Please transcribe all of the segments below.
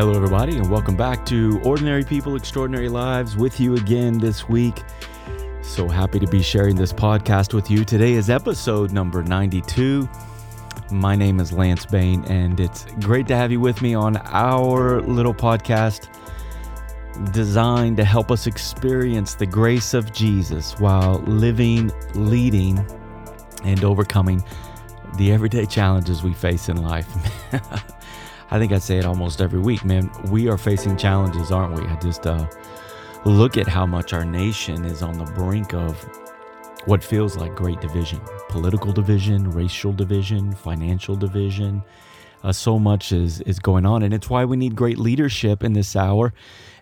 Hello, everybody, and welcome back to Ordinary People, Extraordinary Lives with you again this week. So happy to be sharing this podcast with you. Today is episode number 92. My name is Lance Bain, and it's great to have you with me on our little podcast designed to help us experience the grace of Jesus while living, leading, and overcoming the everyday challenges we face in life. I think I say it almost every week, man. We are facing challenges, aren't we? I just uh, look at how much our nation is on the brink of what feels like great division political division, racial division, financial division. Uh, so much is, is going on, and it's why we need great leadership in this hour.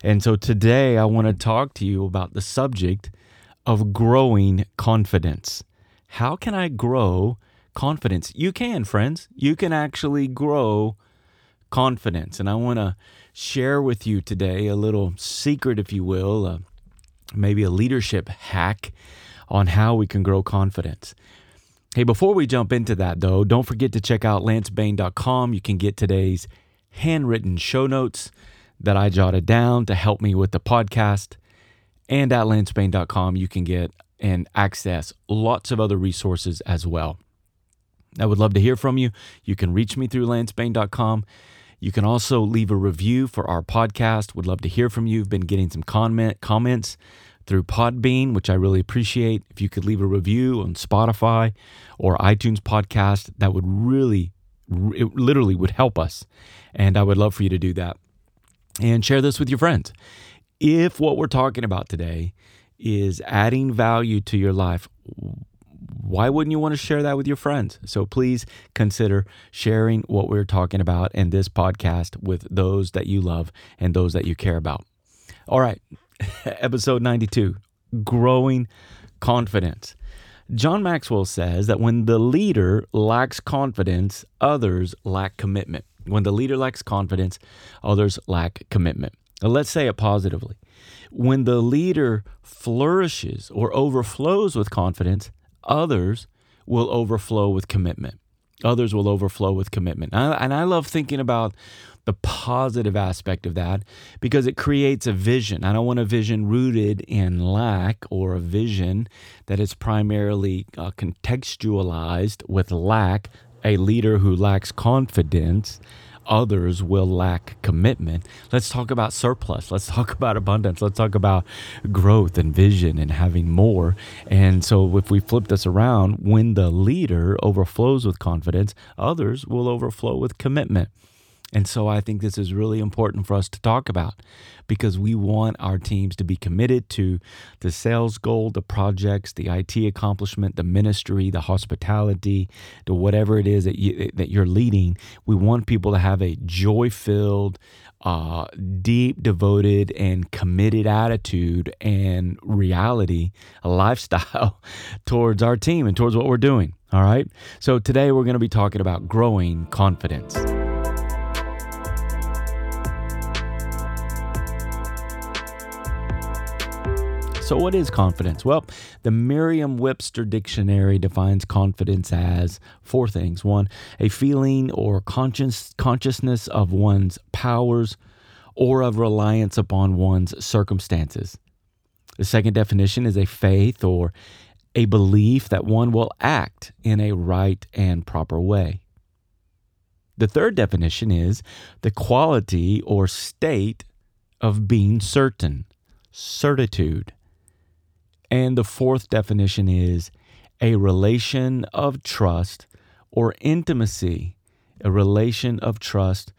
And so today, I want to talk to you about the subject of growing confidence. How can I grow confidence? You can, friends. You can actually grow confidence. And I want to share with you today a little secret, if you will, uh, maybe a leadership hack on how we can grow confidence. Hey, before we jump into that, though, don't forget to check out lancebain.com. You can get today's handwritten show notes that I jotted down to help me with the podcast. And at lancebain.com, you can get and access lots of other resources as well. I would love to hear from you. You can reach me through lancebain.com. You can also leave a review for our podcast. Would love to hear from you. You've been getting some comment comments through Podbean, which I really appreciate. If you could leave a review on Spotify or iTunes podcast, that would really, it literally would help us. And I would love for you to do that. And share this with your friends. If what we're talking about today is adding value to your life, why wouldn't you want to share that with your friends? So please consider sharing what we're talking about in this podcast with those that you love and those that you care about. All right, episode 92 Growing Confidence. John Maxwell says that when the leader lacks confidence, others lack commitment. When the leader lacks confidence, others lack commitment. Now, let's say it positively. When the leader flourishes or overflows with confidence, others will overflow with commitment. Others will overflow with commitment. And I love thinking about the positive aspect of that because it creates a vision. I don't want a vision rooted in lack or a vision that is primarily uh, contextualized with lack, a leader who lacks confidence others will lack commitment. Let's talk about surplus. Let's talk about abundance. Let's talk about growth and vision and having more. And so, if we flip this around, when the leader overflows with confidence, others will overflow with commitment. And so I think this is really important for us to talk about because we want our teams to be committed to the sales goal, the projects, the IT accomplishment, the ministry, the hospitality, the whatever it is that you that you're leading. We want people to have a joy-filled, uh, deep, devoted, and committed attitude and reality, a lifestyle towards our team and towards what we're doing. All right. So today we're going to be talking about growing confidence. So, what is confidence? Well, the Merriam Webster Dictionary defines confidence as four things one, a feeling or conscious, consciousness of one's powers or of reliance upon one's circumstances. The second definition is a faith or a belief that one will act in a right and proper way. The third definition is the quality or state of being certain, certitude. And the fourth definition is a relation of trust or intimacy, a relation of trust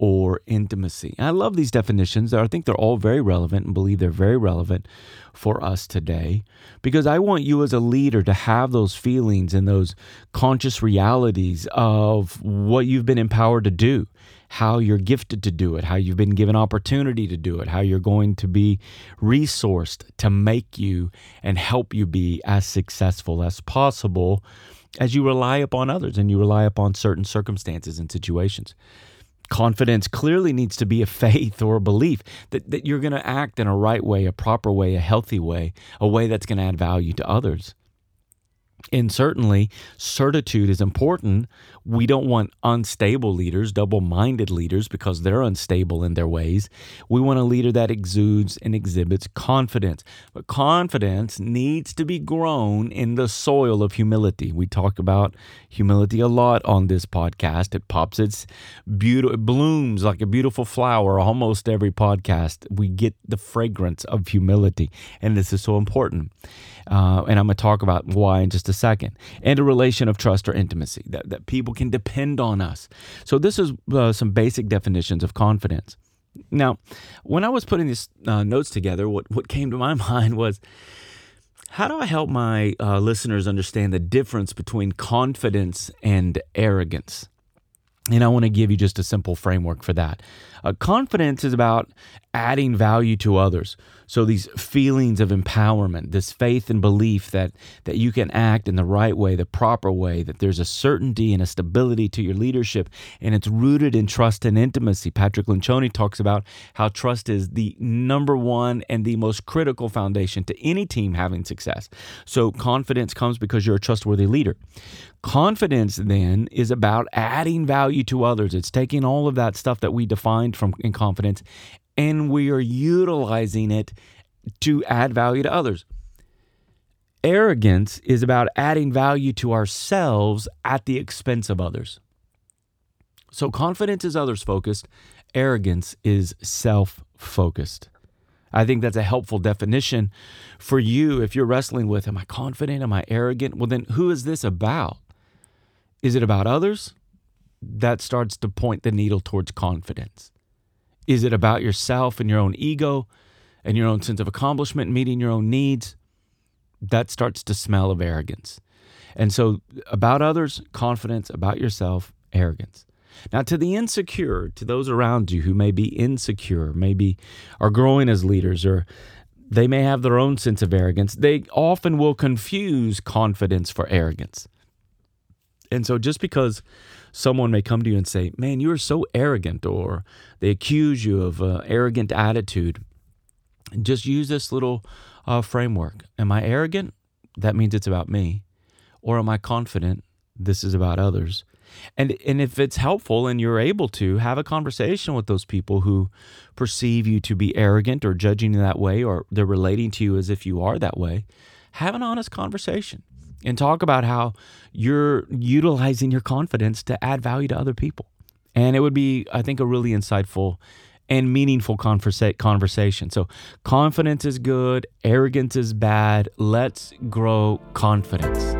or intimacy. I love these definitions. I think they're all very relevant and believe they're very relevant for us today because I want you as a leader to have those feelings and those conscious realities of what you've been empowered to do how you're gifted to do it, how you've been given opportunity to do it, how you're going to be resourced to make you and help you be as successful as possible as you rely upon others and you rely upon certain circumstances and situations. Confidence clearly needs to be a faith or a belief that, that you're going to act in a right way, a proper way, a healthy way, a way that's going to add value to others. And certainly, certitude is important. We don't want unstable leaders, double minded leaders, because they're unstable in their ways. We want a leader that exudes and exhibits confidence. But confidence needs to be grown in the soil of humility. We talk about humility a lot on this podcast. It pops its beautiful, it blooms like a beautiful flower almost every podcast. We get the fragrance of humility. And this is so important. Uh, and I'm going to talk about why in just a second. And a relation of trust or intimacy, that, that people can depend on us. So, this is uh, some basic definitions of confidence. Now, when I was putting these uh, notes together, what, what came to my mind was how do I help my uh, listeners understand the difference between confidence and arrogance? And I want to give you just a simple framework for that. Uh, confidence is about adding value to others. So these feelings of empowerment, this faith and belief that that you can act in the right way, the proper way, that there's a certainty and a stability to your leadership, and it's rooted in trust and intimacy. Patrick Lencioni talks about how trust is the number one and the most critical foundation to any team having success. So confidence comes because you're a trustworthy leader. Confidence then is about adding value to others. It's taking all of that stuff that we defined from in confidence and we are utilizing it to add value to others. Arrogance is about adding value to ourselves at the expense of others. So confidence is others focused, arrogance is self focused. I think that's a helpful definition for you if you're wrestling with am I confident? Am I arrogant? Well, then who is this about? Is it about others? That starts to point the needle towards confidence. Is it about yourself and your own ego and your own sense of accomplishment, meeting your own needs? That starts to smell of arrogance. And so, about others, confidence, about yourself, arrogance. Now, to the insecure, to those around you who may be insecure, maybe are growing as leaders, or they may have their own sense of arrogance, they often will confuse confidence for arrogance. And so, just because someone may come to you and say, Man, you are so arrogant, or they accuse you of an arrogant attitude. Just use this little uh, framework. Am I arrogant? That means it's about me. Or am I confident? This is about others. And, and if it's helpful and you're able to have a conversation with those people who perceive you to be arrogant or judging you that way, or they're relating to you as if you are that way, have an honest conversation and talk about how you're utilizing your confidence to add value to other people. And it would be, I think, a really insightful and meaningful conversa- conversation. So, confidence is good, arrogance is bad. Let's grow confidence.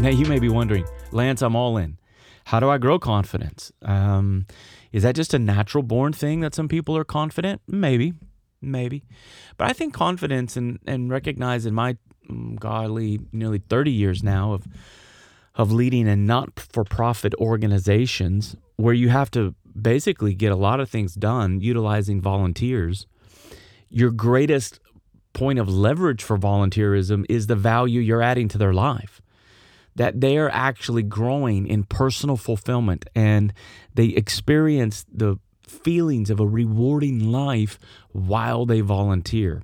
Now, you may be wondering, Lance, I'm all in. How do I grow confidence? Um, is that just a natural born thing that some people are confident? Maybe maybe. But I think confidence and, and recognizing my mm, godly nearly 30 years now of of leading in not for profit organizations where you have to basically get a lot of things done utilizing volunteers. Your greatest point of leverage for volunteerism is the value you're adding to their life. That they are actually growing in personal fulfillment and they experience the feelings of a rewarding life while they volunteer.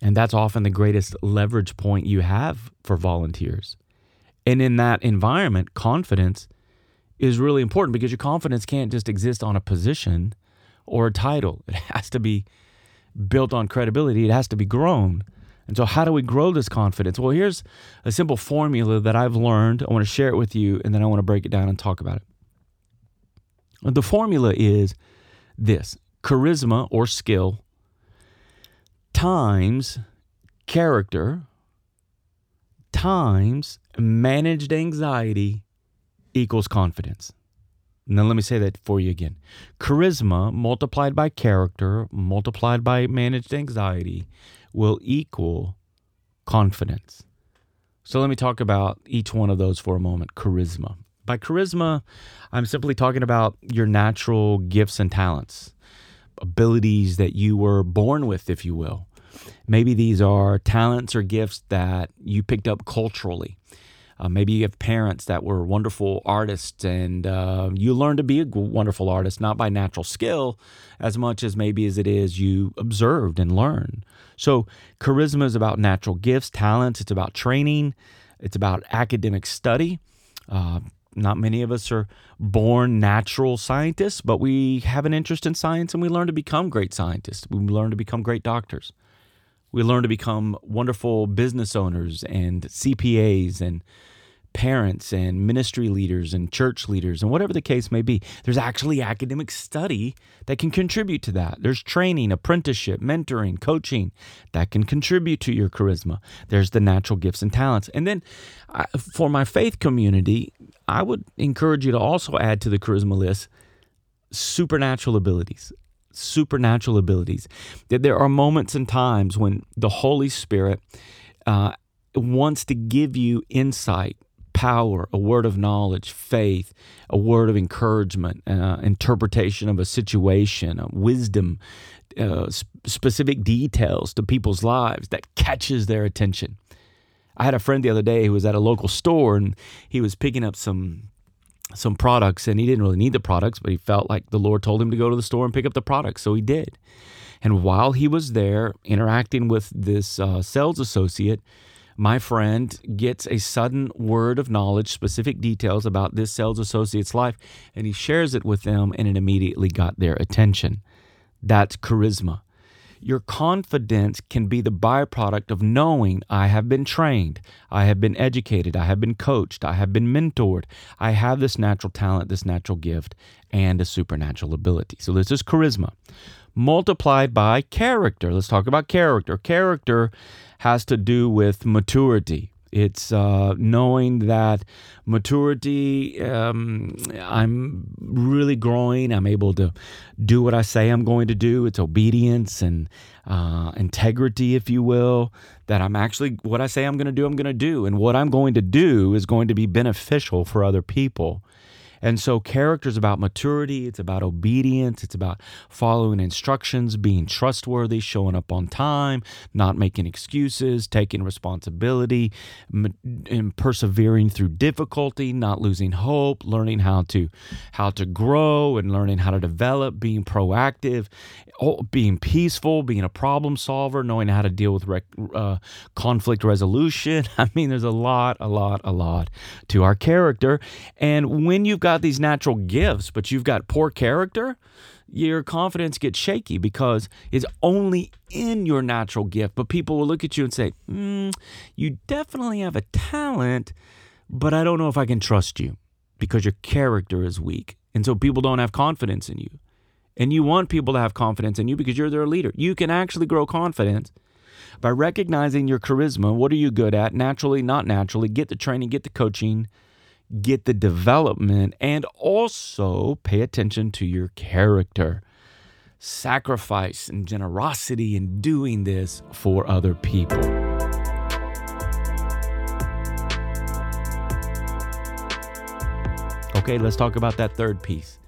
And that's often the greatest leverage point you have for volunteers. And in that environment, confidence is really important because your confidence can't just exist on a position or a title. It has to be built on credibility, it has to be grown. And so, how do we grow this confidence? Well, here's a simple formula that I've learned. I want to share it with you, and then I want to break it down and talk about it. The formula is this charisma or skill times character times managed anxiety equals confidence. Now, let me say that for you again. Charisma multiplied by character multiplied by managed anxiety will equal confidence. So, let me talk about each one of those for a moment. Charisma. By charisma, I'm simply talking about your natural gifts and talents, abilities that you were born with, if you will. Maybe these are talents or gifts that you picked up culturally. Uh, maybe you have parents that were wonderful artists and uh, you learn to be a wonderful artist, not by natural skill as much as maybe as it is you observed and learned. So, charisma is about natural gifts, talents, it's about training, it's about academic study. Uh, not many of us are born natural scientists, but we have an interest in science and we learn to become great scientists. We learn to become great doctors. We learn to become wonderful business owners and CPAs and parents and ministry leaders and church leaders and whatever the case may be. There's actually academic study that can contribute to that. There's training, apprenticeship, mentoring, coaching that can contribute to your charisma. There's the natural gifts and talents. And then uh, for my faith community, I would encourage you to also add to the charisma list supernatural abilities. Supernatural abilities. That there are moments and times when the Holy Spirit uh, wants to give you insight, power, a word of knowledge, faith, a word of encouragement, uh, interpretation of a situation, uh, wisdom, uh, specific details to people's lives that catches their attention. I had a friend the other day who was at a local store and he was picking up some some products and he didn't really need the products, but he felt like the Lord told him to go to the store and pick up the products, so he did. And while he was there interacting with this uh, sales associate, my friend gets a sudden word of knowledge, specific details about this sales associate's life, and he shares it with them, and it immediately got their attention. That's charisma. Your confidence can be the byproduct of knowing I have been trained, I have been educated, I have been coached, I have been mentored, I have this natural talent, this natural gift, and a supernatural ability. So this is charisma multiplied by character. Let's talk about character. Character has to do with maturity. It's uh, knowing that maturity, um, I'm really growing. I'm able to do what I say I'm going to do. It's obedience and uh, integrity, if you will, that I'm actually, what I say I'm going to do, I'm going to do. And what I'm going to do is going to be beneficial for other people. And so, character is about maturity, it's about obedience, it's about following instructions, being trustworthy, showing up on time, not making excuses, taking responsibility, and persevering through difficulty, not losing hope, learning how to how to grow and learning how to develop, being proactive, being peaceful, being a problem solver, knowing how to deal with rec- uh, conflict resolution. I mean, there's a lot, a lot, a lot to our character. And when you've got these natural gifts, but you've got poor character, your confidence gets shaky because it's only in your natural gift. But people will look at you and say, mm, You definitely have a talent, but I don't know if I can trust you because your character is weak. And so people don't have confidence in you. And you want people to have confidence in you because you're their leader. You can actually grow confidence by recognizing your charisma. What are you good at? Naturally, not naturally. Get the training, get the coaching get the development, and also pay attention to your character. Sacrifice and generosity in doing this for other people. Okay, let's talk about that third piece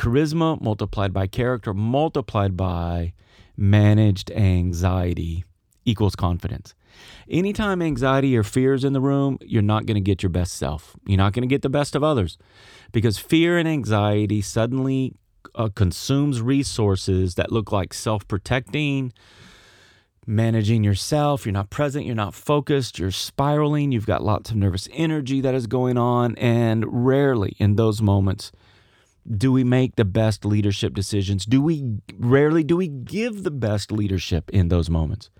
charisma multiplied by character multiplied by managed anxiety equals confidence. Anytime anxiety or fear is in the room, you're not going to get your best self. You're not going to get the best of others because fear and anxiety suddenly uh, consumes resources that look like self protecting, managing yourself. You're not present, you're not focused, you're spiraling, you've got lots of nervous energy that is going on. And rarely in those moments, do we make the best leadership decisions? Do we rarely do we give the best leadership in those moments?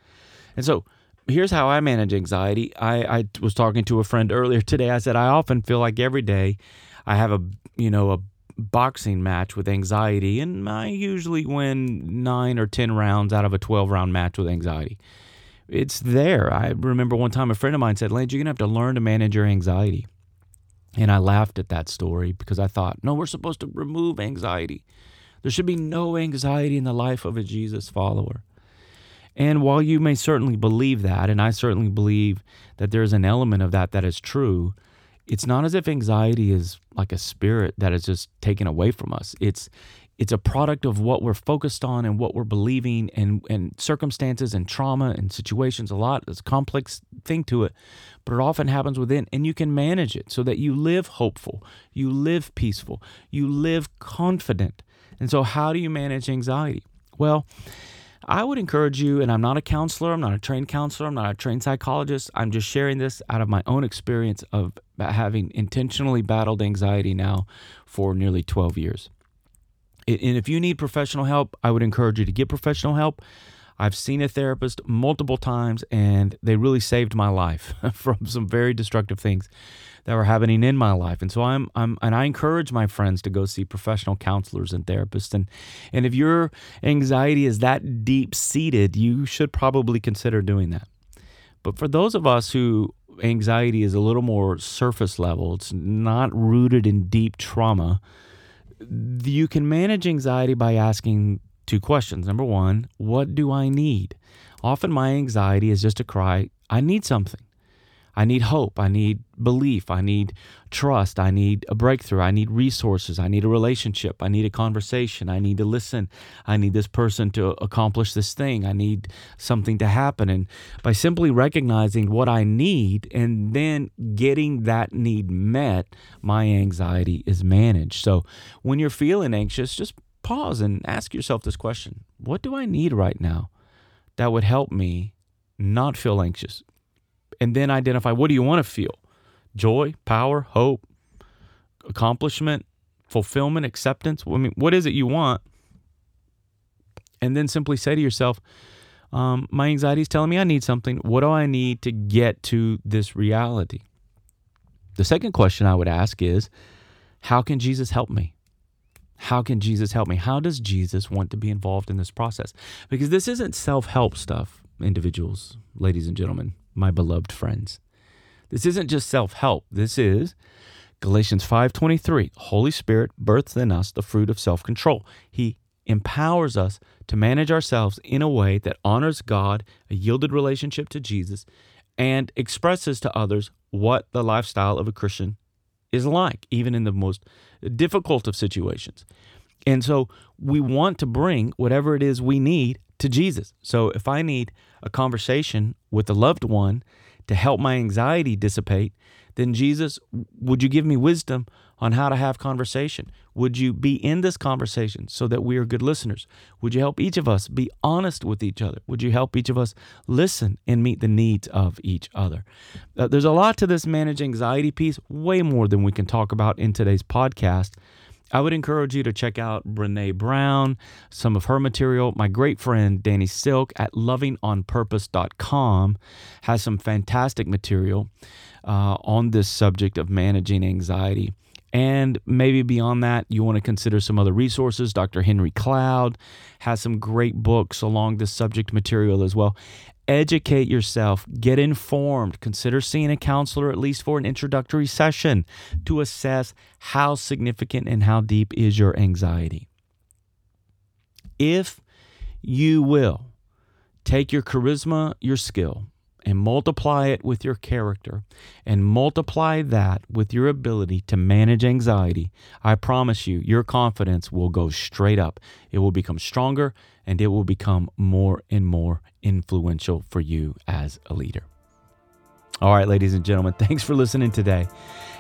And so here's how I manage anxiety. I, I was talking to a friend earlier today. I said, I often feel like every day I have a, you know, a boxing match with anxiety, and I usually win nine or 10 rounds out of a 12 round match with anxiety. It's there. I remember one time a friend of mine said, Lance, you're going to have to learn to manage your anxiety. And I laughed at that story because I thought, no, we're supposed to remove anxiety. There should be no anxiety in the life of a Jesus follower. And while you may certainly believe that, and I certainly believe that there's an element of that that is true, it's not as if anxiety is like a spirit that is just taken away from us. It's it's a product of what we're focused on and what we're believing and, and circumstances and trauma and situations a lot it's a complex thing to it but it often happens within and you can manage it so that you live hopeful you live peaceful you live confident and so how do you manage anxiety well I would encourage you, and I'm not a counselor, I'm not a trained counselor, I'm not a trained psychologist. I'm just sharing this out of my own experience of having intentionally battled anxiety now for nearly 12 years. And if you need professional help, I would encourage you to get professional help. I've seen a therapist multiple times, and they really saved my life from some very destructive things that were happening in my life. And so I'm, I'm, and I encourage my friends to go see professional counselors and therapists. And, and if your anxiety is that deep seated, you should probably consider doing that. But for those of us who anxiety is a little more surface level, it's not rooted in deep trauma you can manage anxiety by asking two questions. Number one, what do I need? Often my anxiety is just a cry, I need something. I need hope. I need belief. I need trust. I need a breakthrough. I need resources. I need a relationship. I need a conversation. I need to listen. I need this person to accomplish this thing. I need something to happen. And by simply recognizing what I need and then getting that need met, my anxiety is managed. So when you're feeling anxious, just pause and ask yourself this question What do I need right now that would help me not feel anxious? And then identify what do you want to feel? Joy, power, hope, accomplishment, fulfillment, acceptance. I mean, what is it you want? And then simply say to yourself, um, my anxiety is telling me I need something. What do I need to get to this reality? The second question I would ask is, how can Jesus help me? How can Jesus help me? How does Jesus want to be involved in this process? Because this isn't self help stuff, individuals, ladies and gentlemen my beloved friends. This isn't just self-help. This is Galatians 5:23. Holy Spirit births in us the fruit of self-control. He empowers us to manage ourselves in a way that honors God, a yielded relationship to Jesus, and expresses to others what the lifestyle of a Christian is like, even in the most difficult of situations. And so we want to bring whatever it is we need to Jesus. So if I need a conversation with a loved one to help my anxiety dissipate, then Jesus, would you give me wisdom on how to have conversation? Would you be in this conversation so that we are good listeners? Would you help each of us be honest with each other? Would you help each of us listen and meet the needs of each other? Uh, there's a lot to this manage anxiety piece, way more than we can talk about in today's podcast. I would encourage you to check out Brene Brown, some of her material. My great friend Danny Silk at lovingonpurpose.com has some fantastic material uh, on this subject of managing anxiety. And maybe beyond that, you want to consider some other resources. Dr. Henry Cloud has some great books along this subject material as well. Educate yourself, get informed, consider seeing a counselor at least for an introductory session to assess how significant and how deep is your anxiety. If you will take your charisma, your skill, and multiply it with your character and multiply that with your ability to manage anxiety, I promise you, your confidence will go straight up. It will become stronger and it will become more and more influential for you as a leader. All right, ladies and gentlemen, thanks for listening today.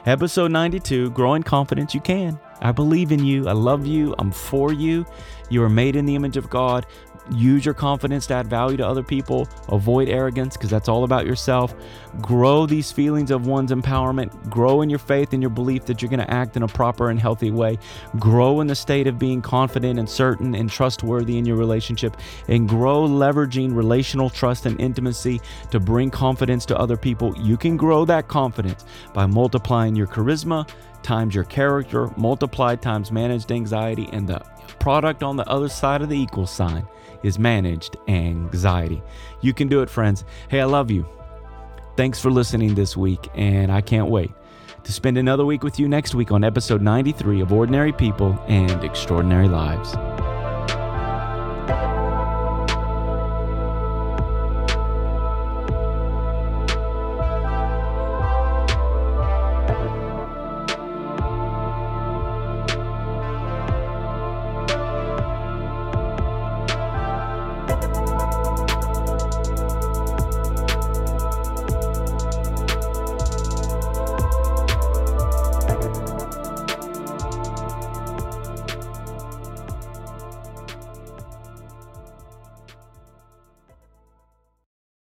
Episode 92 Growing Confidence You Can. I believe in you. I love you. I'm for you. You are made in the image of God. Use your confidence to add value to other people. Avoid arrogance because that's all about yourself. Grow these feelings of one's empowerment. Grow in your faith and your belief that you're going to act in a proper and healthy way. Grow in the state of being confident and certain and trustworthy in your relationship. And grow leveraging relational trust and intimacy to bring confidence to other people. You can grow that confidence by multiplying your charisma times your character, multiplied times managed anxiety, and the product on the other side of the equal sign is managed anxiety. You can do it, friends. Hey, I love you. Thanks for listening this week, and I can't wait to spend another week with you next week on episode 93 of Ordinary People and Extraordinary Lives.